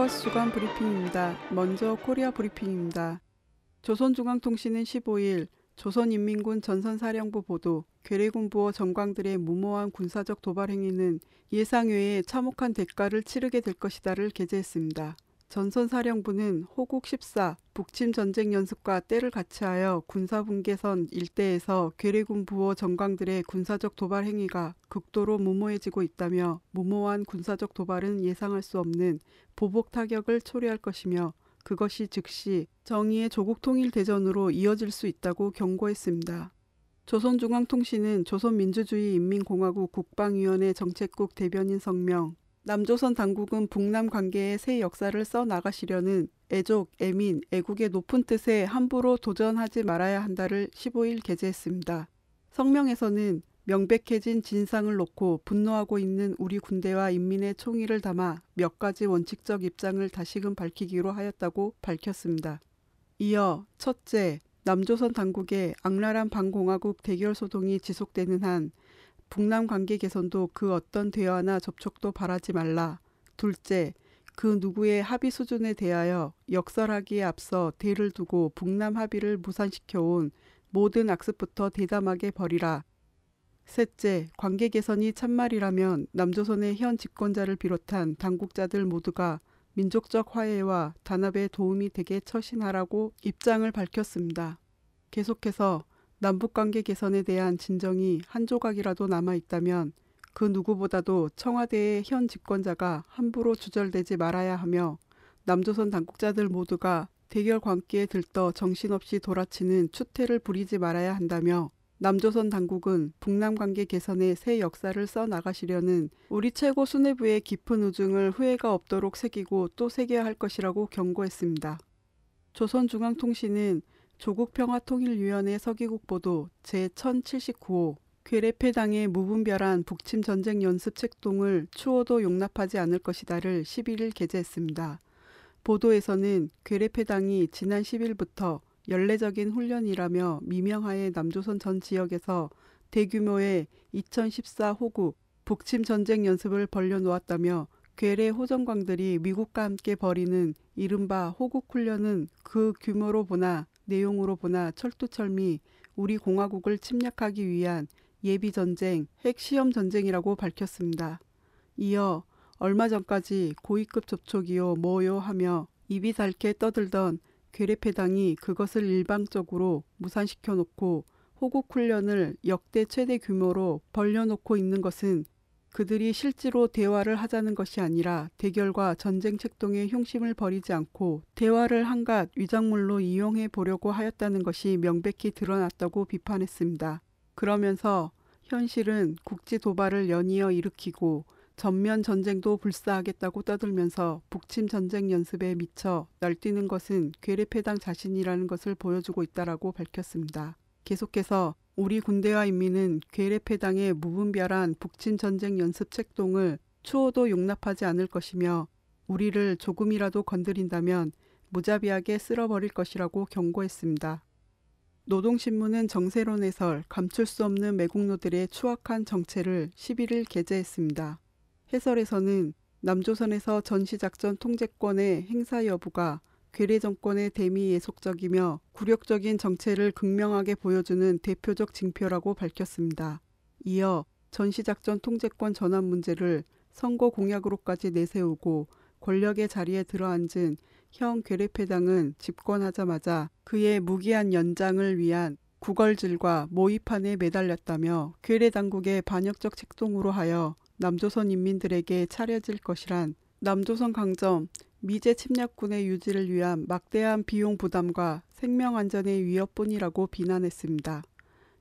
포커스 주간 브리핑입니다. 먼저 코리아 브리핑입니다. 조선중앙통신은 15일 조선인민군 전선사령부 보도 괴뢰군부 호전광들의 무모한 군사적 도발 행위는 예상 외에 참혹한 대가를 치르게 될 것이다를 게재했습니다. 전선사령부는 호국 14 북침 전쟁 연습과 때를 같이하여 군사분계선 일대에서 괴뢰군부 호전광들의 군사적 도발 행위가 극도로 무모해지고 있다며 무모한 군사적 도발은 예상할 수 없는 보복 타격을 초래할 것이며 그것이 즉시 정의의 조국 통일 대전으로 이어질 수 있다고 경고했습니다. 조선중앙통신은 조선민주주의인민공화국 국방위원회 정책국 대변인 성명 남조선 당국은 북남 관계의 새 역사를 써 나가시려는 애족, 애민, 애국의 높은 뜻에 함부로 도전하지 말아야 한다를 15일 게재했습니다. 성명에서는 명백해진 진상을 놓고 분노하고 있는 우리 군대와 인민의 총의를 담아 몇 가지 원칙적 입장을 다시금 밝히기로 하였다고 밝혔습니다. 이어 첫째, 남조선 당국의 악랄한 반공화국 대결 소동이 지속되는 한 북남 관계 개선도 그 어떤 대화나 접촉도 바라지 말라. 둘째, 그 누구의 합의 수준에 대하여 역설하기에 앞서 대를 두고 북남 합의를 무산시켜온 모든 악습부터 대담하게 버리라. 셋째, 관계 개선이 참말이라면 남조선의 현 집권자를 비롯한 당국자들 모두가 민족적 화해와 단합에 도움이 되게 처신하라고 입장을 밝혔습니다. 계속해서 남북관계 개선에 대한 진정이 한 조각이라도 남아 있다면 그 누구보다도 청와대의 현 집권자가 함부로 주절되지 말아야 하며 남조선 당국자들 모두가 대결 관계에 들떠 정신없이 돌아치는 추태를 부리지 말아야 한다며 남조선 당국은 북남 관계 개선의 새 역사를 써 나가시려는 우리 최고 수뇌부의 깊은 우중을 후회가 없도록 새기고 또 새겨야 할 것이라고 경고했습니다. 조선중앙통신은 조국평화통일위원회 서기국 보도 제1079호 괴뢰패당의 무분별한 북침 전쟁 연습 책동을 추호도 용납하지 않을 것이다를 11일 게재했습니다. 보도에서는 괴뢰패당이 지난 10일부터 연례적인 훈련이라며 미명하에 남조선 전 지역에서 대규모의 2014 호국 북침 전쟁 연습을 벌려놓았다며 괴뢰 호전광들이 미국과 함께 벌이는 이른바 호국 훈련은 그 규모로 보나 내용으로 보나 철두철미 우리 공화국을 침략하기 위한 예비 전쟁, 핵 시험 전쟁이라고 밝혔습니다. 이어 얼마 전까지 고위급 접촉이요 뭐요 하며 입이 닳게 떠들던 괴뢰패당이 그것을 일방적으로 무산시켜 놓고 호국 훈련을 역대 최대 규모로 벌려놓고 있는 것은 그들이 실제로 대화를 하자는 것이 아니라 대결과 전쟁 책동에 흉심을 버리지 않고 대화를 한갓 위장물로 이용해 보려고 하였다는 것이 명백히 드러났다고 비판했습니다. 그러면서 현실은 국지 도발을 연이어 일으키고 전면 전쟁도 불사하겠다고 떠들면서 북침 전쟁 연습에 미쳐 날뛰는 것은 괴뢰패당 자신이라는 것을 보여주고 있다라고 밝혔습니다. 계속해서 우리 군대와 인민은 괴뢰패당의 무분별한 북침 전쟁 연습 책동을 추호도 용납하지 않을 것이며 우리를 조금이라도 건드린다면 무자비하게 쓸어버릴 것이라고 경고했습니다. 노동신문은 정세론 해설 감출 수 없는 매국노들의 추악한 정체를 11일 게재했습니다. 해설에서는 남조선에서 전시작전 통제권의 행사 여부가 괴뢰 정권의 대미 예속적이며 굴욕적인 정체를 극명하게 보여주는 대표적 징표라고 밝혔습니다. 이어 전시작전 통제권 전환 문제를 선거 공약으로까지 내세우고 권력의 자리에 들어앉은 형 괴뢰패당은 집권하자마자 그의 무기한 연장을 위한 구걸질과 모의판에 매달렸다며 괴뢰 당국의 반역적 책동으로 하여 남조선 인민들에게 차려질 것이란 남조선 강점, 미제 침략군의 유지를 위한 막대한 비용 부담과 생명 안전의 위협뿐이라고 비난했습니다.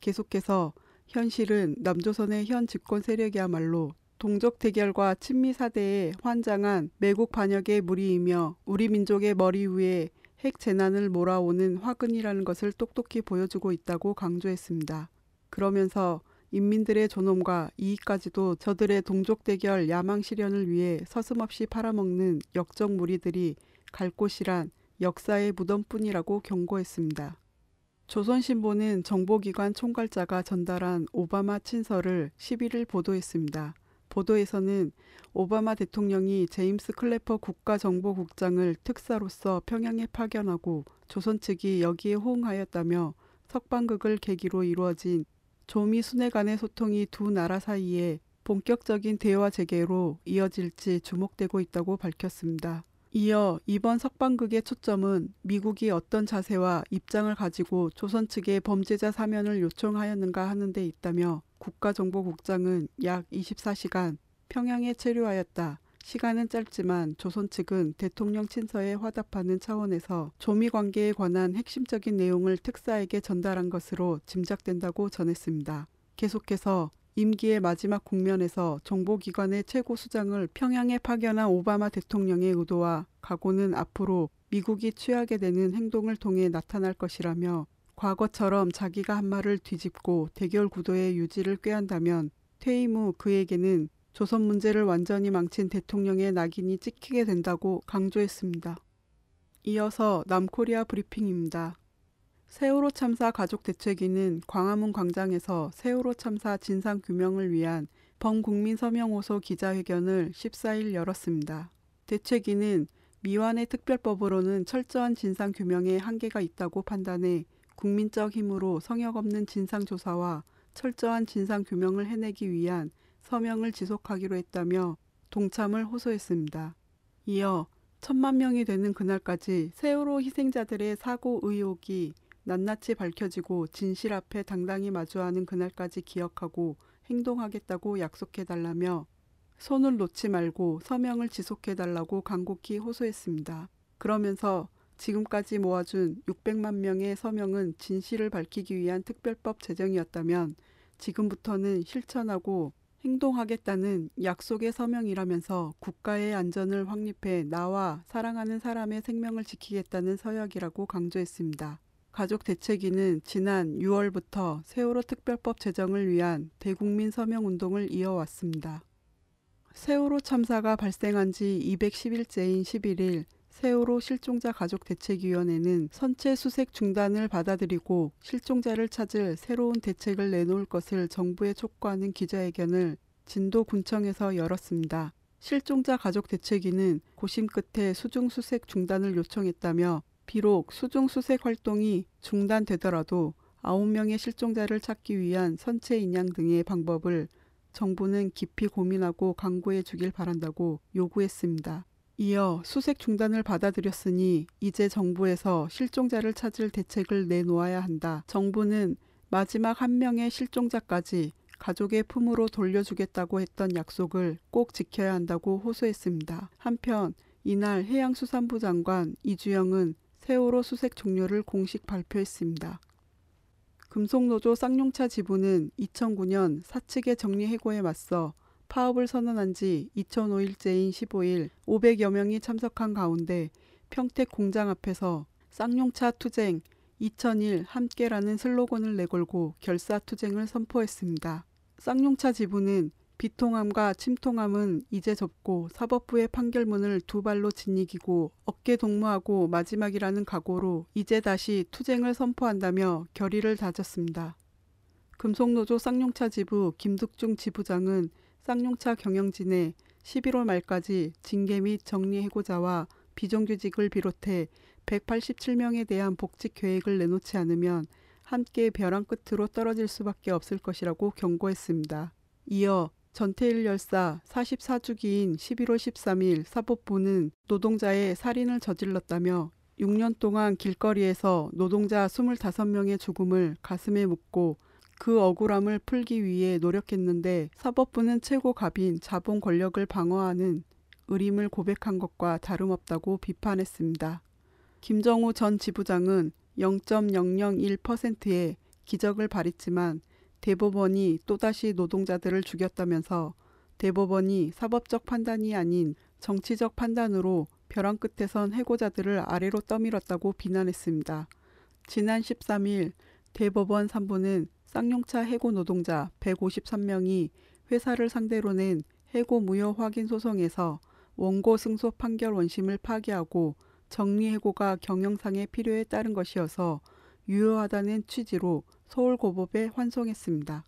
계속해서 현실은 남조선의 현 집권 세력이야말로 동족 대결과 친미 사대에 환장한 매국 반역의 무리이며 우리 민족의 머리 위에 핵 재난을 몰아오는 화근이라는 것을 똑똑히 보여주고 있다고 강조했습니다. 그러면서 인민들의 존엄과 이익까지도 저들의 동족 대결 야망 실현을 위해 서슴없이 팔아먹는 역적 무리들이 갈 곳이란 역사의 무덤뿐이라고 경고했습니다. 조선신보는 정보기관 총괄자가 전달한 오바마 친서를 11일 보도했습니다. 보도에서는 오바마 대통령이 제임스 클래퍼 국가정보국장을 특사로서 평양에 파견하고 조선 측이 여기에 호응하였다며 석방극을 계기로 이루어진 조미 순회 간의 소통이 두 나라 사이에 본격적인 대화 재개로 이어질지 주목되고 있다고 밝혔습니다. 이어 이번 석방극의 초점은 미국이 어떤 자세와 입장을 가지고 조선 측에 범죄자 사면을 요청하였는가 하는 데 있다며 국가정보국장은 약 24시간 평양에 체류하였다. 시간은 짧지만 조선 측은 대통령 친서에 화답하는 차원에서 조미 관계에 관한 핵심적인 내용을 특사에게 전달한 것으로 짐작된다고 전했습니다. 계속해서 임기의 마지막 국면에서 정보기관의 최고 수장을 평양에 파견한 오바마 대통령의 의도와 각오는 앞으로 미국이 취하게 되는 행동을 통해 나타날 것이라며 과거처럼 자기가 한 말을 뒤집고 대결 구도의 유지를 꾀한다면 퇴임 후 그에게는 조선 문제를 완전히 망친 대통령의 낙인이 찍히게 된다고 강조했습니다. 이어서 남코리아 브리핑입니다. 세월호 참사 가족 대책위는 광화문 광장에서 세월호 참사 진상 규명을 위한 범국민 서명 호소 기자회견을 14일 열었습니다. 대책위는 미완의 특별법으로는 철저한 진상 규명에 한계가 있다고 판단해 국민적 힘으로 성역 없는 진상 조사와 철저한 진상 규명을 해내기 위한 서명을 지속하기로 했다며 동참을 호소했습니다. 이어 천만 명이 되는 그날까지 세월호 희생자들의 사고 의혹이 낱낱이 밝혀지고 진실 앞에 당당히 마주하는 그날까지 기억하고 행동하겠다고 약속해달라며 손을 놓지 말고 서명을 지속해달라고 간곡히 호소했습니다. 그러면서 지금까지 모아준 600만 명의 서명은 진실을 밝히기 위한 특별법 제정이었다면 지금부터는 실천하고 행동하겠다는 약속의 서명이라면서 국가의 안전을 확립해 나와 사랑하는 사람의 생명을 지키겠다는 서약이라고 강조했습니다. 가족 대책위는 지난 6월부터 세월호 특별법 제정을 위한 대국민 서명 운동을 이어왔습니다. 세월호 참사가 발생한 지 210일째인 11일 세월호 실종자 가족 대책위원회는 선체 수색 중단을 받아들이고 실종자를 찾을 새로운 대책을 내놓을 것을 정부에 촉구하는 기자회견을 진도 군청에서 열었습니다. 실종자 가족 대책위는 고심 끝에 수중 수색 중단을 요청했다며 비록 수중 수색 활동이 중단되더라도 9명의 실종자를 찾기 위한 선체 인양 등의 방법을 정부는 깊이 고민하고 강구해 주길 바란다고 요구했습니다. 이어 수색 중단을 받아들였으니 이제 정부에서 실종자를 찾을 대책을 내놓아야 한다. 정부는 마지막 한 명의 실종자까지 가족의 품으로 돌려주겠다고 했던 약속을 꼭 지켜야 한다고 호소했습니다. 한편 이날 해양수산부 장관 이주영은 세월호 수색 종료를 공식 발표했습니다. 금속노조 쌍용차 지부는 2009년 사측의 정리 해고에 맞서 파업을 선언한 지 2005일째인 15일 500여 명이 참석한 가운데 평택 공장 앞에서 쌍용차 투쟁 2001 함께라는 슬로건을 내걸고 결사 투쟁을 선포했습니다. 쌍용차 지부는 비통함과 침통함은 이제 접고 사법부의 판결문을 두 발로 지니기고 어깨 동무하고 마지막이라는 각오로 이제 다시 투쟁을 선포한다며 결의를 다졌습니다. 금속노조 쌍용차 지부 김득중 지부장은 쌍용차 경영진에 11월 말까지 징계 및 정리 해고자와 비정규직을 비롯해 187명에 대한 복직 계획을 내놓지 않으면 함께 벼랑 끝으로 떨어질 수밖에 없을 것이라고 경고했습니다. 이어 전태일 열사 44주기인 11월 13일 사법부는 노동자의 살인을 저질렀다며 6년 동안 길거리에서 노동자 25명의 죽음을 가슴에 묻고 그 억울함을 풀기 위해 노력했는데 사법부는 최고 갑인 자본 권력을 방어하는 의림을 고백한 것과 다름없다고 비판했습니다. 김정우 전 지부장은 0.001%의 기적을 발휘했지만 대법원이 또다시 노동자들을 죽였다면서 대법원이 사법적 판단이 아닌 정치적 판단으로 벼랑 끝에선 해고자들을 아래로 떠밀었다고 비난했습니다. 지난 13일 대법원 3부는 쌍용차 해고 노동자 153명이 회사를 상대로 낸 해고 무효 확인 소송에서 원고 승소 판결 원심을 파기하고 정리해고가 경영상의 필요에 따른 것이어서 유효하다는 취지로 서울고법에 환송했습니다.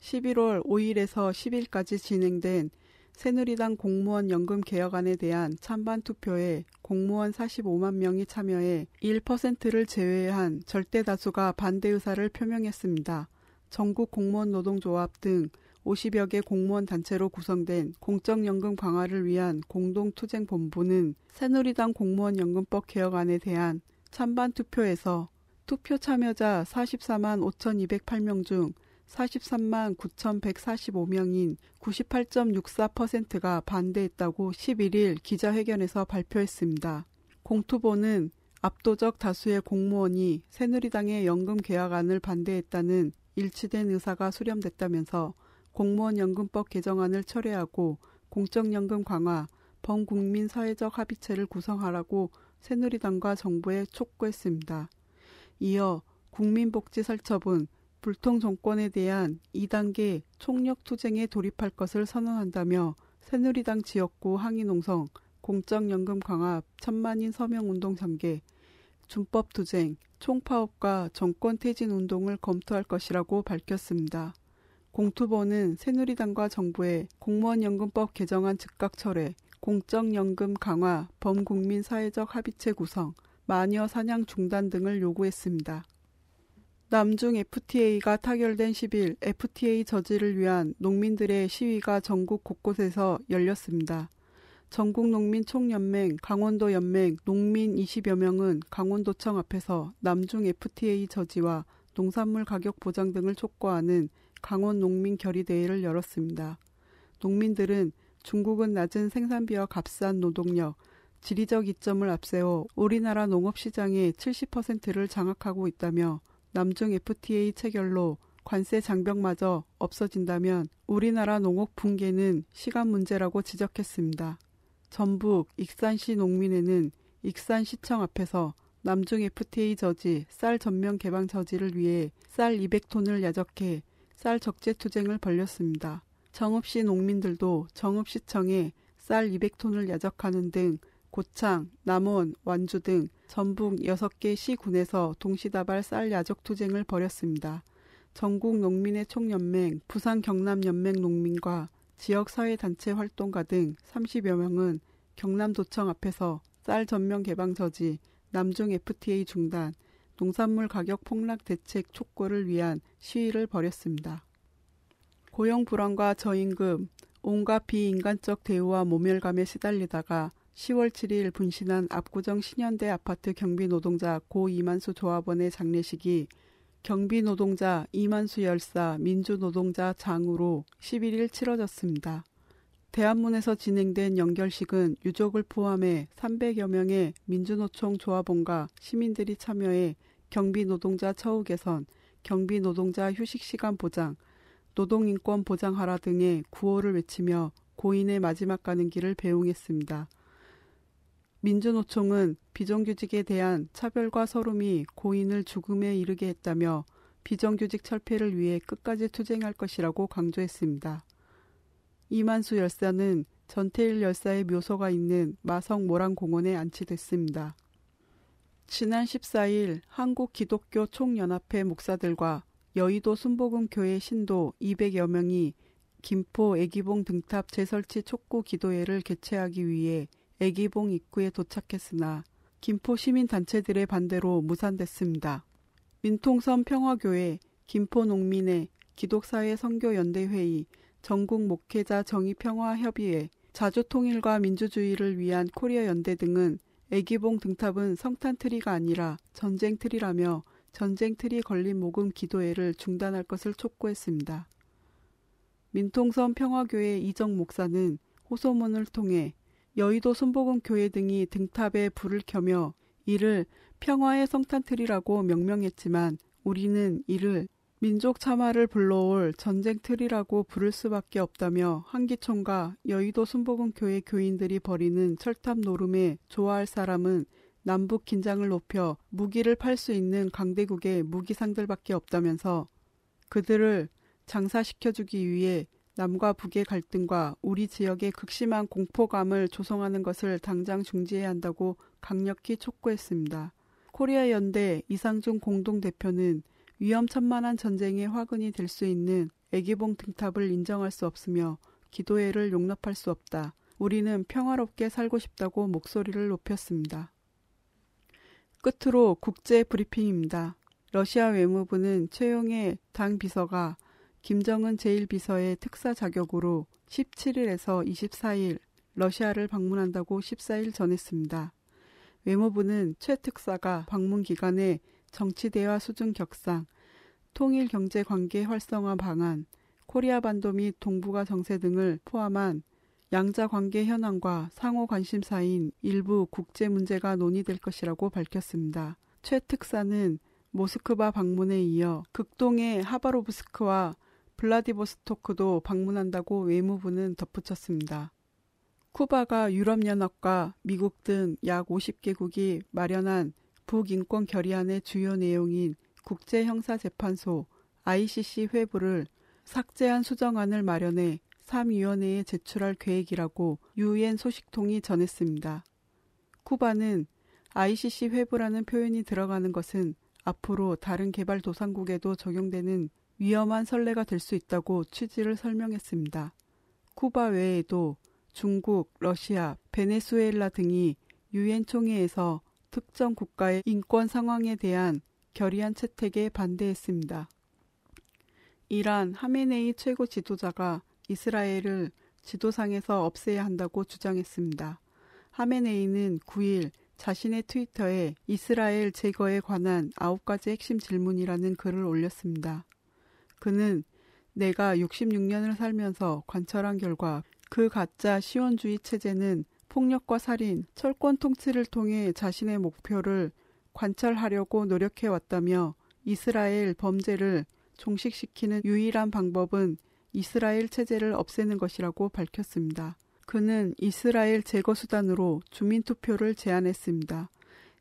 11월 5일에서 10일까지 진행된 새누리당 공무원 연금 개혁안에 대한 찬반 투표에 공무원 45만 명이 참여해 1%를 제외한 절대 다수가 반대 의사를 표명했습니다. 전국 공무원 노동조합 등 50여 개 공무원 단체로 구성된 공적연금 강화를 위한 공동투쟁본부는 새누리당 공무원 연금법 개혁안에 대한 찬반 투표에서 투표 참여자 44만 5,208명 중 43만 9,145명인 98.64%가 반대했다고 11일 기자회견에서 발표했습니다. 공투보는 압도적 다수의 공무원이 새누리당의 연금 개혁안을 반대했다는 일치된 의사가 수렴됐다면서 공무원 연금법 개정안을 철회하고 공적연금 강화, 범국민 사회적 합의체를 구성하라고 새누리당과 정부에 촉구했습니다. 이어 국민복지설처분, 불통 정권에 대한 2단계 총력 투쟁에 돌입할 것을 선언한다며 새누리당 지역구 항의 농성, 공적연금 강화, 천만인 서명운동 전개, 준법 투쟁, 총파업과 정권 퇴진 운동을 검토할 것이라고 밝혔습니다. 공투보는 새누리당과 정부의 공무원연금법 개정안 즉각 철회, 공적연금 강화, 범국민 사회적 합의체 구성, 마녀 사냥 중단 등을 요구했습니다. 남중 FTA가 타결된 10일 FTA 저지를 위한 농민들의 시위가 전국 곳곳에서 열렸습니다. 전국 농민 총연맹, 강원도 연맹, 농민 20여 명은 강원도청 앞에서 남중 FTA 저지와 농산물 가격 보장 등을 촉구하는 강원 농민 결의 대회를 열었습니다. 농민들은 중국은 낮은 생산비와 값싼 노동력, 지리적 이점을 앞세워 우리나라 농업 시장의 70%를 장악하고 있다며 남중 FTA 체결로 관세 장벽마저 없어진다면 우리나라 농업 붕괴는 시간 문제라고 지적했습니다. 전북 익산시 농민회는 익산시청 앞에서 남중 FTA 저지, 쌀 전면 개방 저지를 위해 쌀 200톤을 야적해 쌀 적재 투쟁을 벌였습니다. 정읍시 농민들도 정읍시청에 쌀 200톤을 야적하는 등 고창, 남원, 완주 등 전북 6개 시군에서 동시다발 쌀 야적 투쟁을 벌였습니다. 전국 농민의 총연맹, 부산 경남연맹 농민과 지역사회단체 활동가 등 30여 명은 경남도청 앞에서 쌀 전면 개방 저지, 남중 FTA 중단, 농산물 가격 폭락 대책 촉구를 위한 시위를 벌였습니다. 고용 불안과 저임금, 온갖 비인간적 대우와 모멸감에 시달리다가 10월 7일 분신한 압구정 신현대 아파트 경비 노동자 고 이만수 조합원의 장례식이 경비 노동자 이만수 열사 민주 노동자 장으로 11일 치러졌습니다. 대한문에서 진행된 연결식은 유족을 포함해 300여 명의 민주노총 조합원과 시민들이 참여해 경비 노동자 처우 개선, 경비 노동자 휴식 시간 보장, 노동인권 보장 하라 등의 구호를 외치며 고인의 마지막 가는 길을 배웅했습니다. 민주노총은 비정규직에 대한 차별과 서름이 고인을 죽음에 이르게 했다며 비정규직 철폐를 위해 끝까지 투쟁할 것이라고 강조했습니다. 이만수 열사는 전태일 열사의 묘소가 있는 마성 모란공원에 안치됐습니다. 지난 14일 한국 기독교 총연합회 목사들과 여의도 순복음교회 신도 200여 명이 김포 애기봉 등탑 재설치 촉구 기도회를 개최하기 위해 애기봉 입구에 도착했으나 김포 시민단체들의 반대로 무산됐습니다. 민통선 평화교회, 김포 농민회, 기독사회 선교연대회의, 전국 목회자 정의평화협의회, 자주통일과 민주주의를 위한 코리아 연대 등은 애기봉 등탑은 성탄 트리가 아니라 전쟁 트리라며 전쟁 트리 걸린 모금 기도회를 중단할 것을 촉구했습니다. 민통선 평화교회 이적 목사는 호소문을 통해 여의도 순복음 교회 등이 등탑에 불을 켜며 이를 평화의 성탄틀이라고 명명했지만 우리는 이를 민족 참화를 불러올 전쟁틀이라고 부를 수밖에 없다며 한기총과 여의도 순복음교회 교인들이 벌이는 철탑 노름에 좋아할 사람은 남북 긴장을 높여 무기를 팔 수 있는 강대국의 무기상들밖에 없다면서 그들을 장사시켜주기 위해 남과 북의 갈등과 우리 지역의 극심한 공포감을 조성하는 것을 당장 중지해야 한다고 강력히 촉구했습니다. 코리아 연대 이상준 공동대표는 위험천만한 전쟁의 화근이 될 수 있는 애기봉 등탑을 인정할 수 없으며 기도회를 용납할 수 없다. 우리는 평화롭게 살고 싶다고 목소리를 높였습니다. 끝으로 국제 브리핑입니다. 러시아 외무부는 최용의 당 비서가 김정은 제1비서의 특사 자격으로 17일에서 24일 러시아를 방문한다고 14일 전했습니다. 외무부는 최 특사가 방문 기간에 정치대화 수준 격상, 통일 경제 관계 활성화 방안, 코리아 반도 및 동북아 정세 등을 포함한 양자 관계 현황과 상호 관심사인 일부 국제 문제가 논의될 것이라고 밝혔습니다. 최 특사는 모스크바 방문에 이어 극동의 하바로브스크와 블라디보스토크도 방문한다고 외무부는 덧붙였습니다. 쿠바가 유럽연합과 미국 등 약 50개국이 마련한 북인권 결의안의 주요 내용인 국제형사재판소 ICC 회부를 삭제한 수정안을 마련해 3위원회에 제출할 계획이라고 유엔 소식통이 전했습니다. 쿠바는 ICC 회부라는 표현이 들어가는 것은 앞으로 다른 개발도상국에도 적용되는 위험한 선례가 될 수 있다고 취지를 설명했습니다. 쿠바 외에도 중국, 러시아, 베네수엘라 등이 유엔 총회에서 특정 국가의 인권 상황에 대한 결의안 채택에 반대했습니다. 이란 하메네이 최고 지도자가 이스라엘을 지도상에서 없애야 한다고 주장했습니다. 하메네이는 9일 자신의 트위터에 이스라엘 제거에 관한 9가지 핵심 질문이라는 글을 올렸습니다. 그는 내가 66년을 살면서 관철한 결과 그 가짜 시원주의 체제는 폭력과 살인, 철권 통치를 통해 자신의 목표를 관철하려고 노력해 왔다며 이스라엘 범죄를 종식시키는 유일한 방법은 이스라엘 체제를 없애는 것이라고 밝혔습니다. 그는 이스라엘 제거 수단으로 주민 투표를 제안했습니다.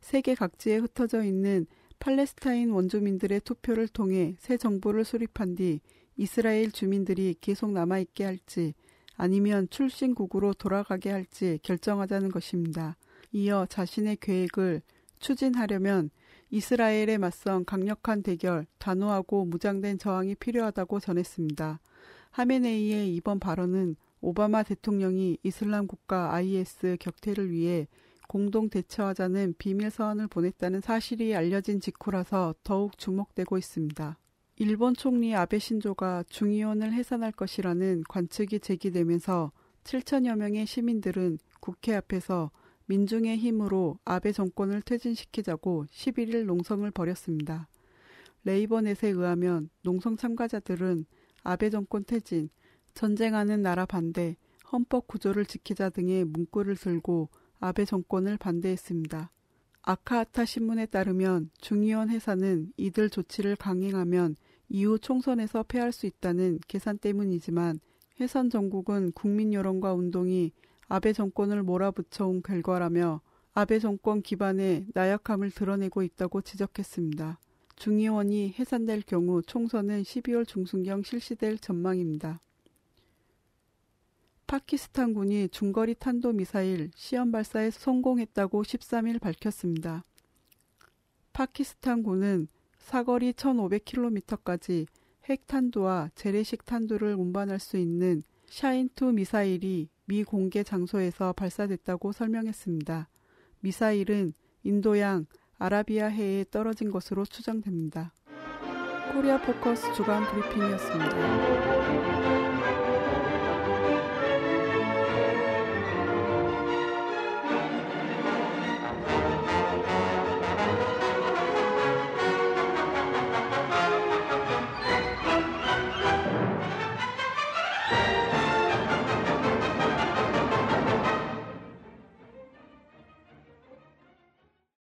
세계 각지에 흩어져 있는 팔레스타인 원주민들의 투표를 통해 새 정부를 수립한 뒤 이스라엘 주민들이 계속 남아있게 할지 아니면 출신국으로 돌아가게 할지 결정하자는 것입니다. 이어 자신의 계획을 추진하려면 이스라엘에 맞선 강력한 대결, 단호하고 무장된 저항이 필요하다고 전했습니다. 하메네이의 이번 발언은 오바마 대통령이 이슬람 국가 IS 격퇴를 위해 공동 대처하자는 비밀 서한을 보냈다는 사실이 알려진 직후라서 더욱 주목되고 있습니다. 일본 총리 아베 신조가 중의원을 해산할 것이라는 관측이 제기되면서 7천여 명의 시민들은 국회 앞에서 민중의 힘으로 아베 정권을 퇴진시키자고 11일 농성을 벌였습니다. 레이버넷에 의하면 농성 참가자들은 아베 정권 퇴진, 전쟁하는 나라 반대, 헌법 구조를 지키자 등의 문구를 들고 아베 정권을 반대했습니다. 아카하타 신문에 따르면 중의원 회사는 이들 조치를 강행하면 이후 총선에서 패할 수 있다는 계산 때문이지만 해선 정국은 국민 여론과 운동이 아베 정권을 몰아붙여온 결과라며 아베 정권 기반의 나약함을 드러내고 있다고 지적했습니다. 중의원이 해산될 경우 총선은 12월 중순경 실시될 전망입니다. 파키스탄군이 중거리 탄도미사일 시험 발사에 성공했다고 13일 밝혔습니다. 파키스탄군은 사거리 1500km까지 핵탄두와 재래식 탄두를 운반할 수 있는 샤인2 미사일이 미 공개 장소에서 발사됐다고 설명했습니다. 미사일은 인도양 아라비아해에 떨어진 것으로 추정됩니다. 코리아 포커스 주간 브리핑이었습니다.